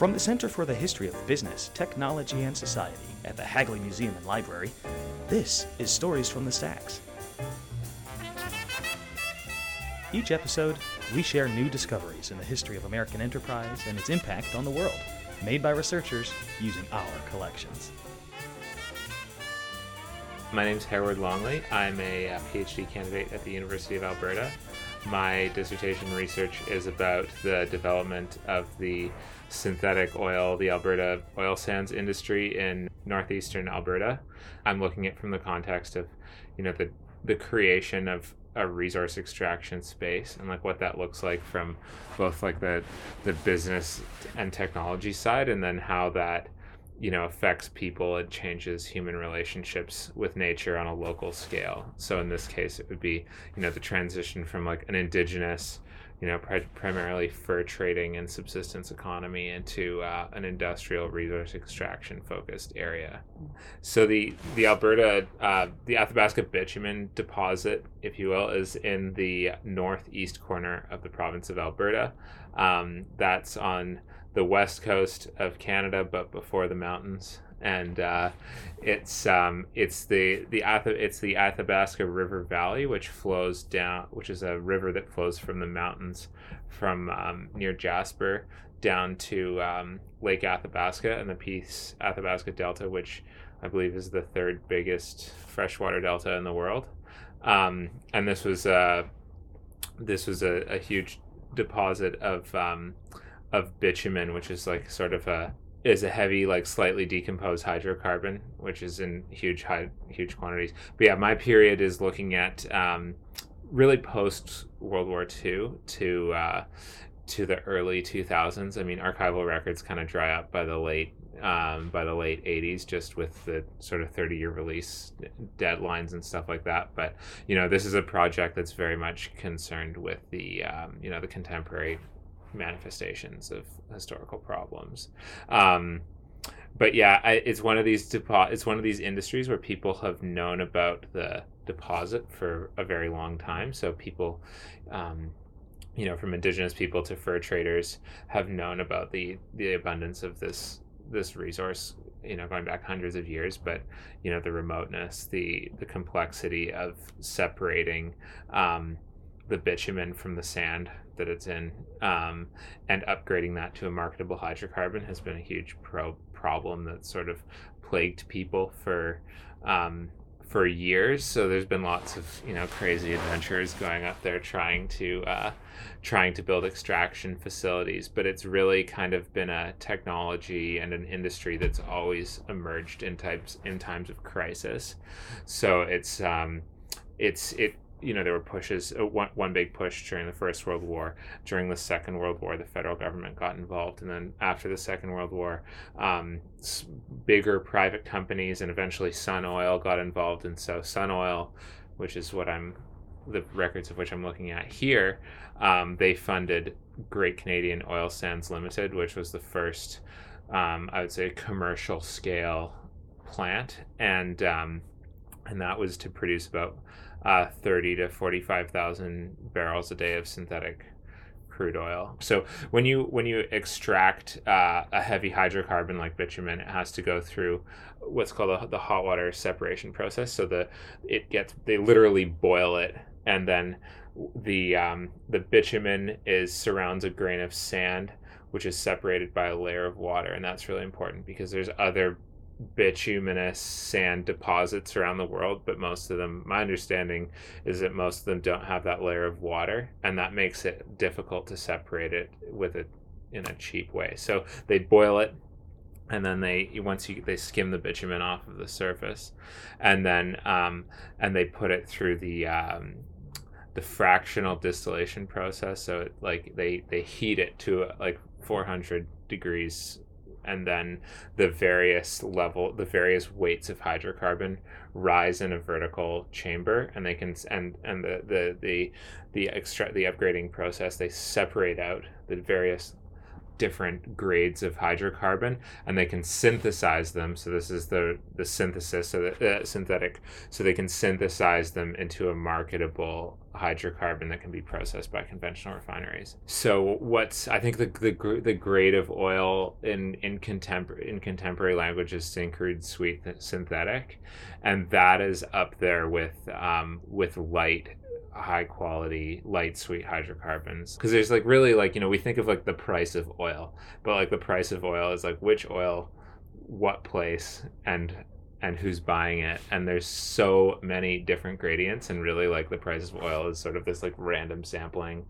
From the Center for the History of Business, Technology, and Society at the Hagley Museum and Library, this is Stories from the Stacks. Each episode, we share new discoveries in the history of American enterprise and its impact on the world, made by researchers using our collections. My name is Hereward Longley. I'm a uh, PhD candidate at the University of Alberta. My dissertation research is about the development of the synthetic oil, the Alberta oil sands industry in northeastern Alberta. I'm looking at from the context of, you know, the the creation of a resource extraction space and like what that looks like from both like the the business and technology side and then how that you know affects people it changes human relationships with nature on a local scale. So in this case it would be you know the transition from like an indigenous you know pri- primarily fur trading and subsistence economy into uh, an industrial resource extraction focused area. So the the alberta uh, the athabasca bitumen deposit if you will is in the northeast corner of the province of alberta. Um, that's on the west coast of Canada, but before the mountains. And uh, it's um, it's the the it's the Athabasca River Valley, which flows down, which is a river that flows from the mountains from um, near Jasper down to um, Lake Athabasca and the Peace Athabasca Delta, which I believe is the third biggest freshwater delta in the world. Um, and this was uh, this was a, a huge deposit of um, of bitumen, which is like sort of a is a heavy, like slightly decomposed hydrocarbon, which is in huge high, huge quantities. But yeah, my period is looking at um, really post World War II to uh, to the early 2000s. I mean, archival records kind of dry up by the late um, by the late 80s just with the sort of 30 year release deadlines and stuff like that but you know this is a project that's very much concerned with the um, you know the contemporary manifestations of historical problems. Um, but yeah, I, it's one of these depo- It's one of these industries where people have known about the deposit for a very long time. So people, um, you know, from indigenous people to fur traders, have known about the the abundance of this this resource. You know, going back hundreds of years, but you know, the remoteness, the the complexity of separating. Um, the bitumen from the sand that it's in, um, and upgrading that to a marketable hydrocarbon has been a huge pro- problem that sort of plagued people for um, for years. So there's been lots of you know crazy adventures going up there trying to uh, trying to build extraction facilities. But it's really kind of been a technology and an industry that's always emerged in types in times of crisis. So it's um, it's it you know there were pushes uh, one, one big push during the first world war during the second world war the federal government got involved and then after the second world war um, bigger private companies and eventually sun oil got involved and so sun oil which is what i'm the records of which i'm looking at here um, they funded great canadian oil sands limited which was the first um, i would say commercial scale plant and um, and that was to produce about uh, 30 to 45,000 barrels a day of synthetic crude oil. So when you when you extract uh, a heavy hydrocarbon like bitumen, it has to go through what's called a, the hot water separation process. So the it gets they literally boil it, and then the um, the bitumen is surrounds a grain of sand, which is separated by a layer of water, and that's really important because there's other bituminous sand deposits around the world, but most of them, my understanding is that most of them don't have that layer of water, and that makes it difficult to separate it with it in a cheap way. So they boil it, and then they once you they skim the bitumen off of the surface, and then um, and they put it through the um, the fractional distillation process. So it, like they they heat it to like 400 degrees and then the various level the various weights of hydrocarbon rise in a vertical chamber and they can and and the the the the extract the upgrading process they separate out the various different grades of hydrocarbon and they can synthesize them. So this is the the synthesis so the uh, synthetic. So they can synthesize them into a marketable hydrocarbon that can be processed by conventional refineries. So what's i think the the, the grade of oil in in contemporary in contemporary language is sweet synthetic and that is up there with um, with light high quality light sweet hydrocarbons. Because there's like really like you know we think of like the price of oil but like the price of oil is like which oil what place and and who's buying it and there's so many different gradients and really like the price of oil is sort of this like random sampling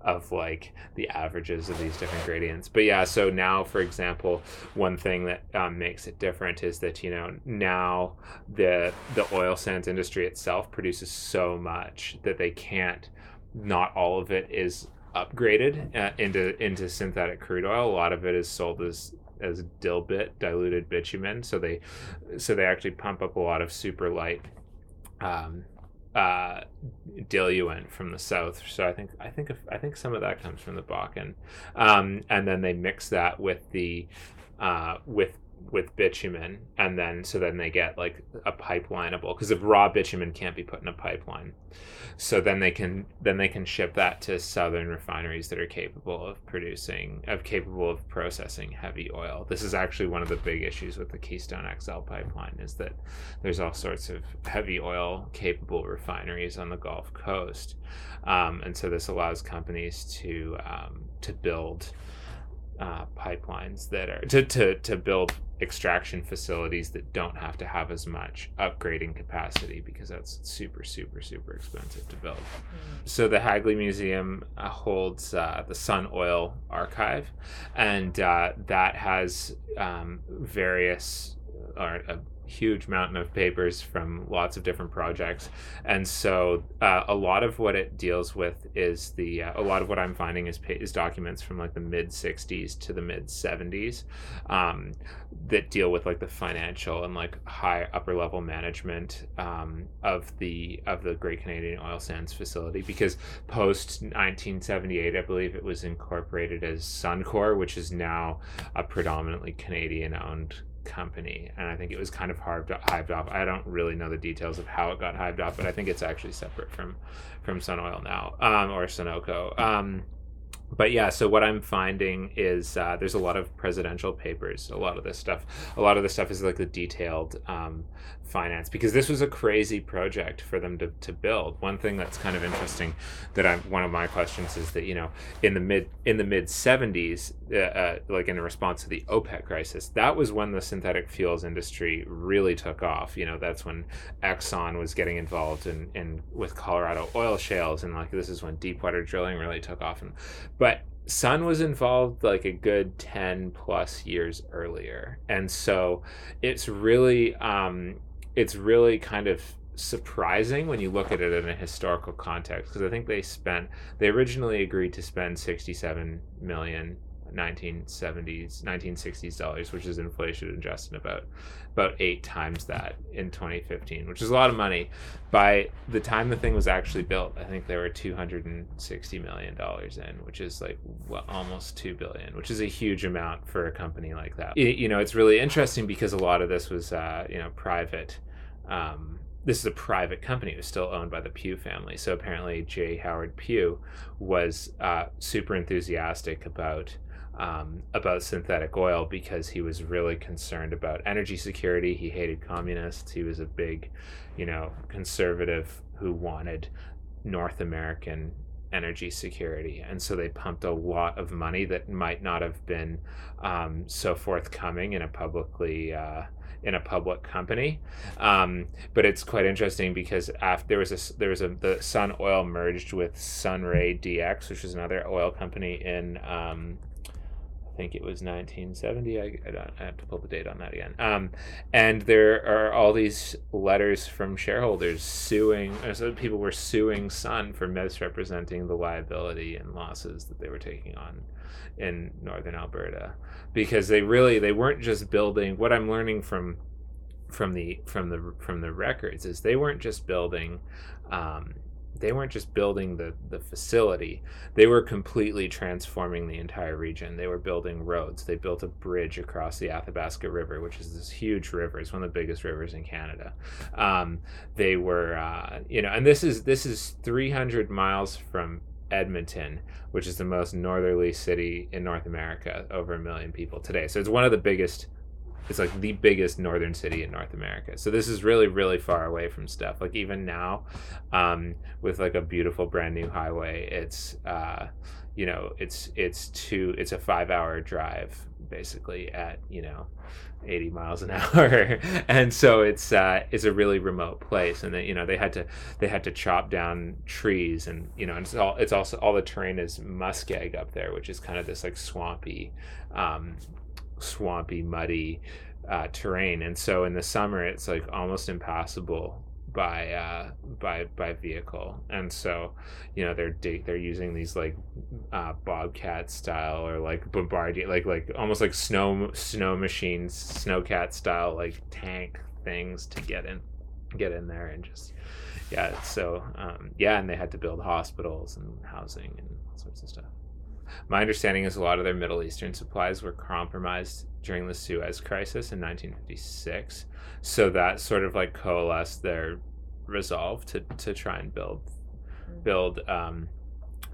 of like the averages of these different gradients. But yeah, so now, for example, one thing that um, makes it different is that you know now the the oil sands industry itself produces so much that they can't. Not all of it is upgraded uh, into into synthetic crude oil. A lot of it is sold as as dilbit diluted bitumen. So they so they actually pump up a lot of super light um, uh, diluent from the south. So I think I think I think some of that comes from the Bakken, um, and then they mix that with the uh, with with bitumen, and then so then they get like a pipelineable because if raw bitumen can't be put in a pipeline, so then they can then they can ship that to southern refineries that are capable of producing of capable of processing heavy oil. This is actually one of the big issues with the keystone xl pipeline is that there's all sorts of heavy oil capable refineries on the gulf coast. Um, and so this allows companies to um, to build uh, pipelines that are to, to, to build extraction facilities that don't have to have as much upgrading capacity because that's super super super expensive to build mm. so the hagley museum uh, holds uh, the sun oil archive and uh, that has um, various or a huge mountain of papers from lots of different projects. And so uh, a lot of what it deals with is the uh, a lot of what i'm finding is is documents from like the mid 60s to the mid 70s um, that deal with like the financial and like high upper level management um, of the of the great canadian oil sands facility. Because post 1978 i believe it was incorporated as suncor which is now a predominantly canadian owned company, and I think it was kind of hived, hived off. I don't really know the details of how it got hived off, but I think it's actually separate from from Sun Oil now, um, or Sunoco. Um, but yeah, so what I'm finding is uh, there's a lot of presidential papers. A lot of this stuff, a lot of the stuff is like the detailed um, finance because this was a crazy project for them to, to build. One thing that's kind of interesting that I'm one of my questions is that you know in the mid in the mid 70s, uh, uh, like in response to the OPEC crisis, that was when the synthetic fuels industry really took off. You know, that's when Exxon was getting involved in, in with Colorado oil shales, and like this is when deepwater drilling really took off. And but Sun was involved like a good 10 plus years earlier. And so it's really um, it's really kind of surprising when you look at it in a historical context because I think they spent they originally agreed to spend 67 million 1970s 1960s dollars which is inflation adjusted about about eight times that in 2015 which is a lot of money by the time the thing was actually built i think there were 260 million dollars in which is like almost 2 billion which is a huge amount for a company like that it, you know it's really interesting because a lot of this was uh, you know private um, this is a private company. It was still owned by the Pew family. So apparently, J. Howard Pew was uh, super enthusiastic about um, about synthetic oil because he was really concerned about energy security. He hated communists. He was a big, you know, conservative who wanted North American energy security. And so they pumped a lot of money that might not have been um, so forthcoming in a publicly. Uh, in a public company. Um, but it's quite interesting because after there was a there was a the Sun Oil merged with Sunray DX, which is another oil company in um, think it was 1970. I, I, don't, I have to pull the date on that again. Um, and there are all these letters from shareholders suing, uh, so people were suing Sun for misrepresenting the liability and losses that they were taking on in northern Alberta because they really they weren't just building what I'm learning from from the from the from the records is they weren't just building um, they weren't just building the the facility they were completely transforming the entire region. They were building roads. They built a bridge across the athabasca river which is this huge river. It's one of the biggest rivers in canada. Um, they were uh, you know and this is this is 300 miles from edmonton which is the most northerly city in north america over a million people today. So it's one of the biggest it's like the biggest northern city in North America. So this is really, really far away from stuff. Like even now, um, with like a beautiful brand new highway, it's uh, you know, it's it's two, it's a five hour drive basically at you know, eighty miles an hour, and so it's uh, it's a really remote place. And they, you know, they had to they had to chop down trees, and you know, and it's all it's also all the terrain is muskeg up there, which is kind of this like swampy. Um, swampy, muddy uh, terrain, and so in the summer it's like almost impossible by uh, by by vehicle, and so you know they're they're using these like uh, bobcat style or like bombardier like like almost like snow snow machines snowcat style like tank things to get in get in there and just yeah so um, yeah and they had to build hospitals and housing and all sorts of stuff my understanding is a lot of their Middle Eastern supplies were compromised during the Suez Crisis in 1956. So that sort of like coalesced their resolve to, to try and build mm. build um,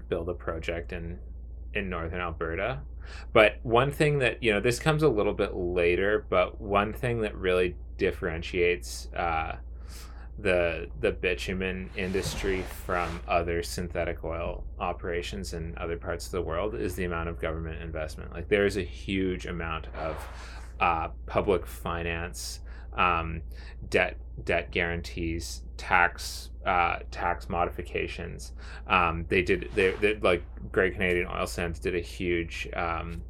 build a project in in northern Alberta. But one thing that you know this comes a little bit later, but one thing that really differentiates uh, the the bitumen industry from other synthetic oil operations in other parts of the world is the amount of government investment. Like there is a huge amount of uh, public finance, um, debt debt guarantees, tax uh, tax modifications. Um, they did they, they like Great Canadian Oil Sands did a huge um,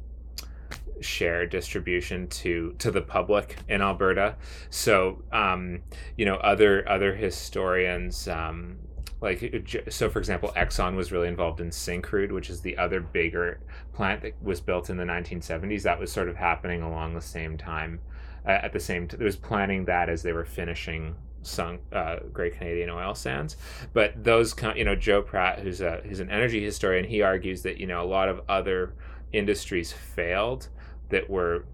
share distribution to to the public in Alberta. So um, you know other other historians. Um, like so for example exxon was really involved in syncrude which is the other bigger plant that was built in the 1970s that was sort of happening along the same time uh, at the same time it was planning that as they were finishing sunk uh, Great Canadian Oil Sands. But those, you know, Joe Pratt, who's a who's an energy historian, he argues that you know a lot of other industries failed that were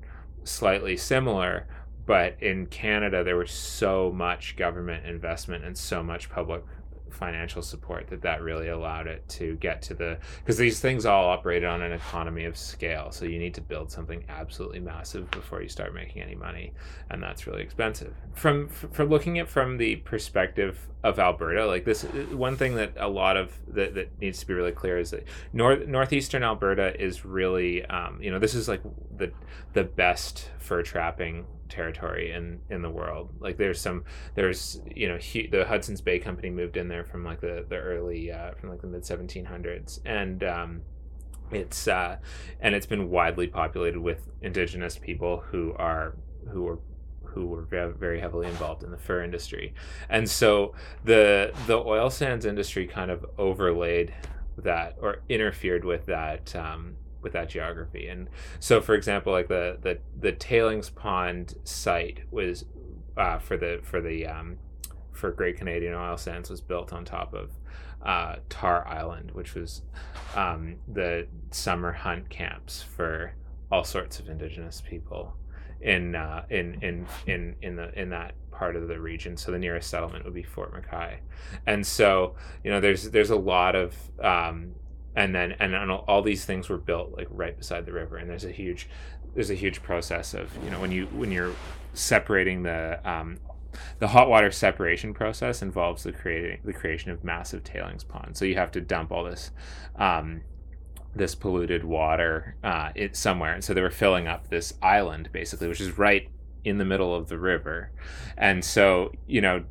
slightly similar but in Canada there was so much government investment and so much public financial support that that really allowed it to get to the because these things all operated on an economy of scale. So you need to build something absolutely massive before you start making any money and that's really expensive. From from looking at from the perspective of Alberta like this one thing that a lot of that, that needs to be really clear is that north northeastern Alberta is really um, you know this is like the the best fur trapping territory in in the world. Like there's some there's you know he, the Hudson's Bay Company moved in there from like the the early uh, from like the mid 1700s and um, it's uh, and it's been widely populated with indigenous people who are who are who were very heavily involved in the fur industry, and so the the oil sands industry kind of overlaid that or interfered with that um, with that geography. And so, for example, like the the the tailings pond site was uh, for the for the um, for Great Canadian Oil Sands was built on top of uh, Tar Island, which was um, the summer hunt camps for all sorts of indigenous people in uh, in in in in the in that part of the region. So the nearest settlement would be Fort McKay, and so you know there's there's a lot of um, and then and, and all these things were built like right beside the river. And there's a huge there's a huge process of you know when you when you're separating the um, the hot water separation process involves the creating the creation of massive tailings ponds. So you have to dump all this um, this polluted water uh, it somewhere. And so they were filling up this island basically which is right in the middle of the river. And so you know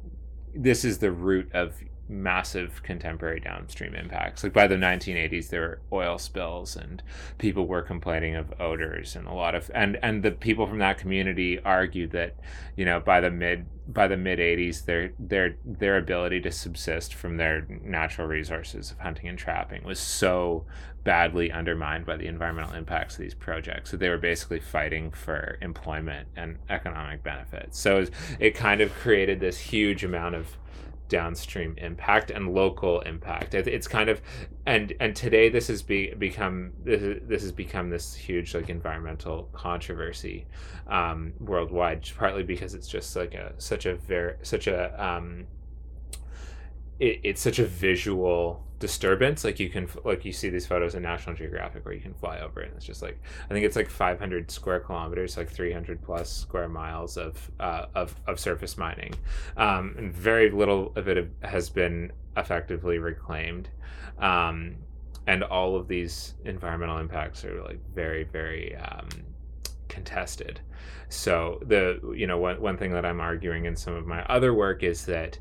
this is the root of massive contemporary downstream impacts. Like by the 1980s, there were oil spills, and people were complaining of odors, and a lot of and and the people from that community argued that, you know, by the mid by the mid 80s, their their their ability to subsist from their natural resources of hunting and trapping was so badly undermined by the environmental impacts of these projects. So they were basically fighting for employment and economic benefits. So it kind of created this huge amount of downstream impact and local impact. It's kind of and and today this has be, become this, this has become this huge like environmental controversy um, worldwide, partly because it's just like a such a very such a um, it, it's such a visual disturbance like you can like you see these photos in national geographic where you can fly over it and it's just like i think it's like 500 square kilometers like 300 plus square miles of uh, of, of surface mining. Um, and very little of it has been effectively reclaimed. Um, and all of these environmental impacts are like very very um, contested. So the you know one, one thing that i'm arguing in some of my other work is that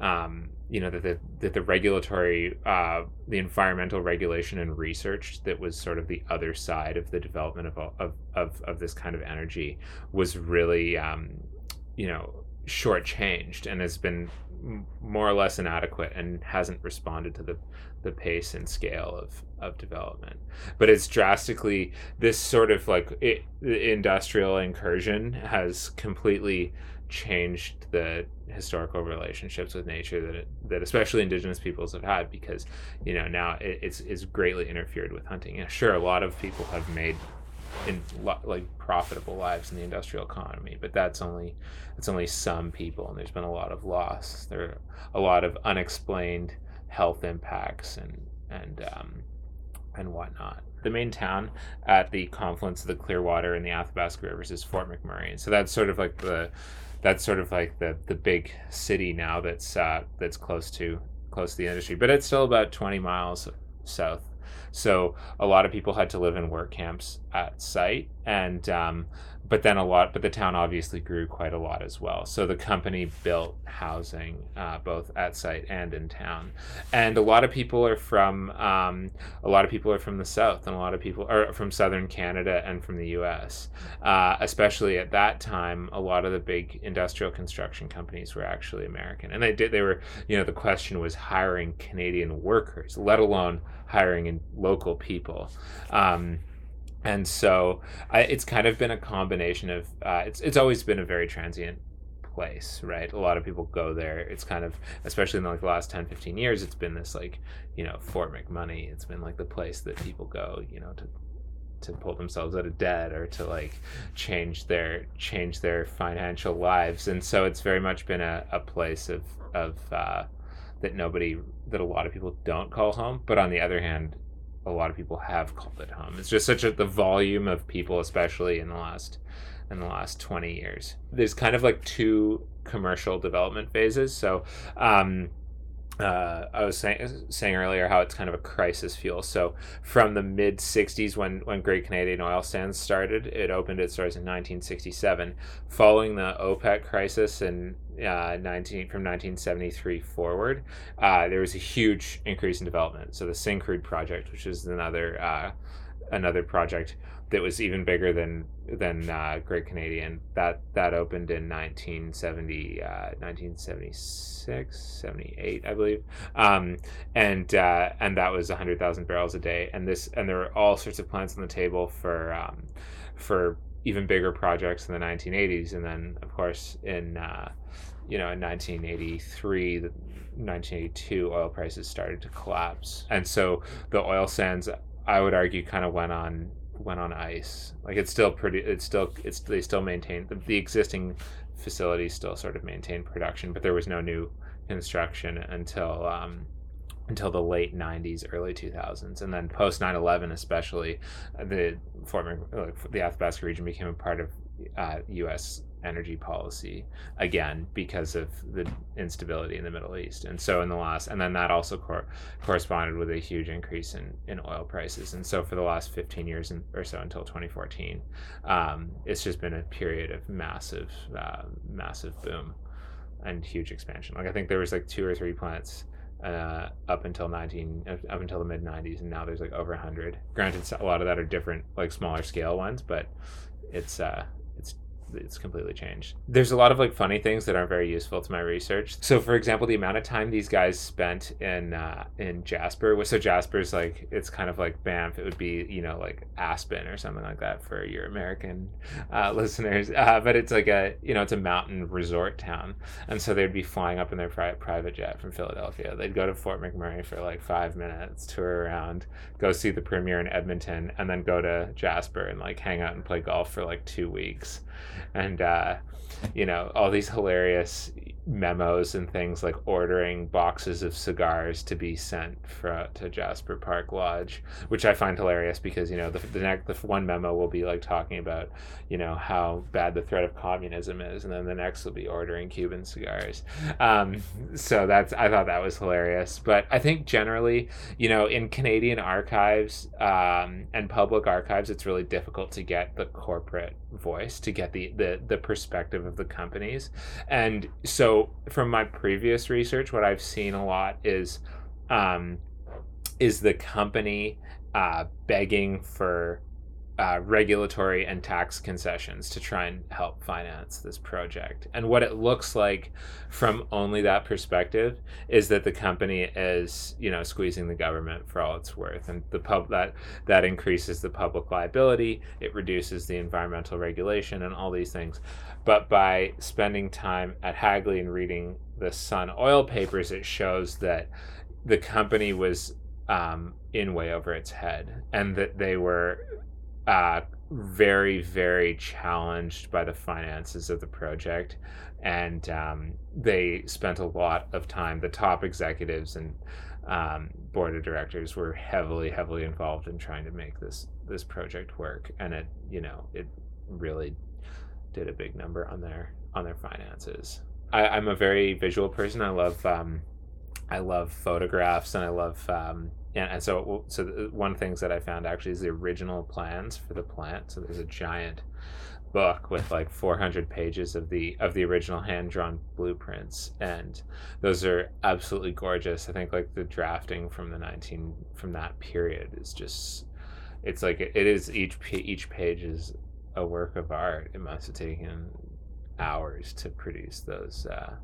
um, you know that the that the regulatory uh, the environmental regulation and research that was sort of the other side of the development of of of, of this kind of energy was really um, you know shortchanged and has been more or less inadequate and hasn't responded to the the pace and scale of of development. But it's drastically this sort of like it, industrial incursion has completely changed the historical relationships with nature that it, that especially indigenous peoples have had because you know now it, it's it's greatly interfered with hunting. Yeah, sure, a lot of people have made in like profitable lives in the industrial economy, but that's only that's only some people, and there's been a lot of loss. There are a lot of unexplained health impacts and and um, and whatnot. The main town at the confluence of the Clearwater and the Athabasca rivers is Fort McMurray, and so that's sort of like the that's sort of like the the big city now that's uh, that's close to close to the industry, but it's still about 20 miles south. So a lot of people had to live in work camps at site, and um, but then a lot, but the town obviously grew quite a lot as well. So the company built housing uh, both at site and in town, and a lot of people are from um, a lot of people are from the south, and a lot of people are from southern Canada and from the U.S. Uh, especially at that time, a lot of the big industrial construction companies were actually American, and they did. They were, you know, the question was hiring Canadian workers, let alone hiring in local people. Um, and so I, it's kind of been a combination of uh, it's it's always been a very transient place right? A lot of people go there. It's kind of especially in like the last 10 15 years it's been this like you know fort mcmoney. It's been like the place that people go you know to to pull themselves out of debt or to like change their change their financial lives. And so it's very much been a, a place of of uh, that nobody that a lot of people don't call home but on the other hand a lot of people have called it home. It's just such a the volume of people, especially in the last in the last 20 years. There's kind of like two commercial development phases. So um, uh, I was saying saying earlier how it's kind of a crisis fuel. So from the mid '60s, when when Great Canadian Oil Sands started, it opened its doors in 1967. Following the OPEC crisis in uh, 19 from 1973 forward, uh, there was a huge increase in development. So the Syncrude project, which is another uh, another project that was even bigger than than uh, Great Canadian. That that opened in 1970, uh, 1976, 78, I believe, um, and uh, and that was 100,000 barrels a day. And this and there were all sorts of plans on the table for um, for even bigger projects in the 1980s, and then of course in uh, you know in 1983 the 1982 oil prices started to collapse and so the oil sands i would argue kind of went on went on ice. Like it's still pretty. It's still it's they still maintain the, the existing facilities still sort of maintain production, but there was no new construction until um, until the late 90s early 2000s and then post 9-11 especially the former like, the athabasca region became a part of uh, us energy policy again because of the instability in the Middle East. And so in the last, and then that also cor- corresponded with a huge increase in, in oil prices. And so for the last 15 years in, or so until 2014, um, it's just been a period of massive, uh, massive boom and huge expansion. Like I think there was like two or three plants uh, up until 19 up until the mid 90s and now there's like over 100 granted a lot of that are different like smaller scale ones but it's uh it's completely changed. There's a lot of like funny things that aren't very useful to my research. So, for example, the amount of time these guys spent in uh, in Jasper so Jasper's like it's kind of like Banff. It would be you know like Aspen or something like that for your American uh, listeners. Uh, but it's like a you know it's a mountain resort town, and so they'd be flying up in their private private jet from Philadelphia. They'd go to Fort McMurray for like five minutes, tour around, go see the premiere in Edmonton, and then go to Jasper and like hang out and play golf for like two weeks and uh, you know all these hilarious memos and things like ordering boxes of cigars to be sent for, to Jasper Park Lodge, which I find hilarious because you know the the next the one memo will be like talking about you know how bad the threat of communism is, and then the next will be ordering Cuban cigars. Um, so that's I thought that was hilarious, but I think generally you know in Canadian archives um, and public archives, it's really difficult to get the corporate voice to get the the the perspective of the companies, and so from my previous research, what I've seen a lot is um, is the company uh, begging for uh, regulatory and tax concessions to try and help finance this project. And what it looks like from only that perspective is that the company is, you know, squeezing the government for all it's worth, and the pub that that increases the public liability, it reduces the environmental regulation, and all these things. But by spending time at Hagley and reading the Sun Oil papers, it shows that the company was um, in way over its head, and that they were uh, very, very challenged by the finances of the project. And um, they spent a lot of time, the top executives and um, board of directors were heavily, heavily involved in trying to make this this project work. And it, you know, it really did a big number on their on their finances. I, I'm a very visual person. I love um, I love photographs and I love um, and, and so so one of the things that I found actually is the original plans for the plant. So there's a giant book with like 400 pages of the of the original hand drawn blueprints. And those are absolutely gorgeous. I think like the drafting from the 19 from that period is just it's like it is each each page is a work of art. It must have taken hours to produce those uh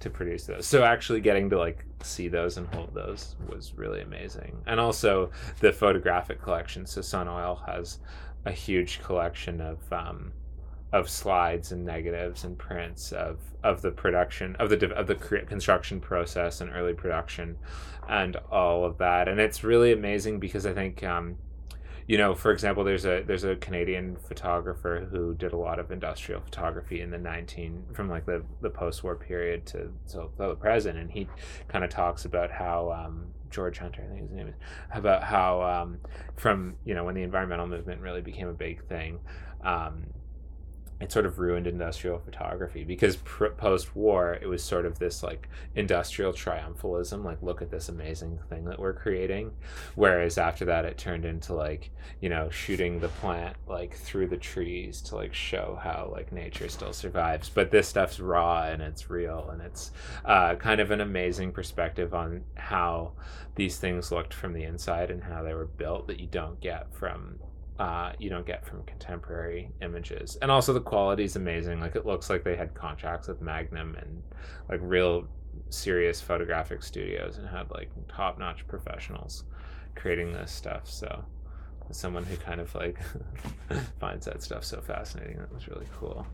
to produce those. So actually getting to like see those and hold those was really amazing. And also the photographic collection. So Sun Oil has a huge collection of um, of slides and negatives and prints of of the production of the of the construction process and early production and all of that. And it's really amazing because I think um, you know, for example, there's a there's a Canadian photographer who did a lot of industrial photography in the 19 from like the the post-war period to so the present, and he kind of talks about how um, George Hunter, I think his name is, about how um, from you know when the environmental movement really became a big thing. Um, it sort of ruined industrial photography because pr- post-war it was sort of this like industrial triumphalism like look at this amazing thing that we're creating. Whereas after that it turned into like you know shooting the plant like through the trees to like show how like nature still survives. But this stuff's raw and it's real and it's uh, kind of an amazing perspective on how these things looked from the inside and how they were built that you don't get from uh, you don't get from contemporary images. And also the quality is amazing. Like it looks like they had contracts with Magnum and like real serious photographic studios and had like top notch professionals creating this stuff. So someone who kind of like finds that stuff so fascinating, that was really cool.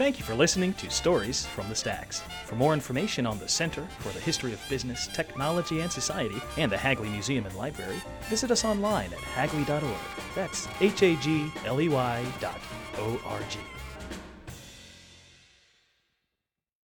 Thank you for listening to Stories from the Stacks. For more information on the Center for the History of Business, Technology, and Society and the Hagley Museum and Library, visit us online at hagley.org. That's H A G L E Y dot O R G.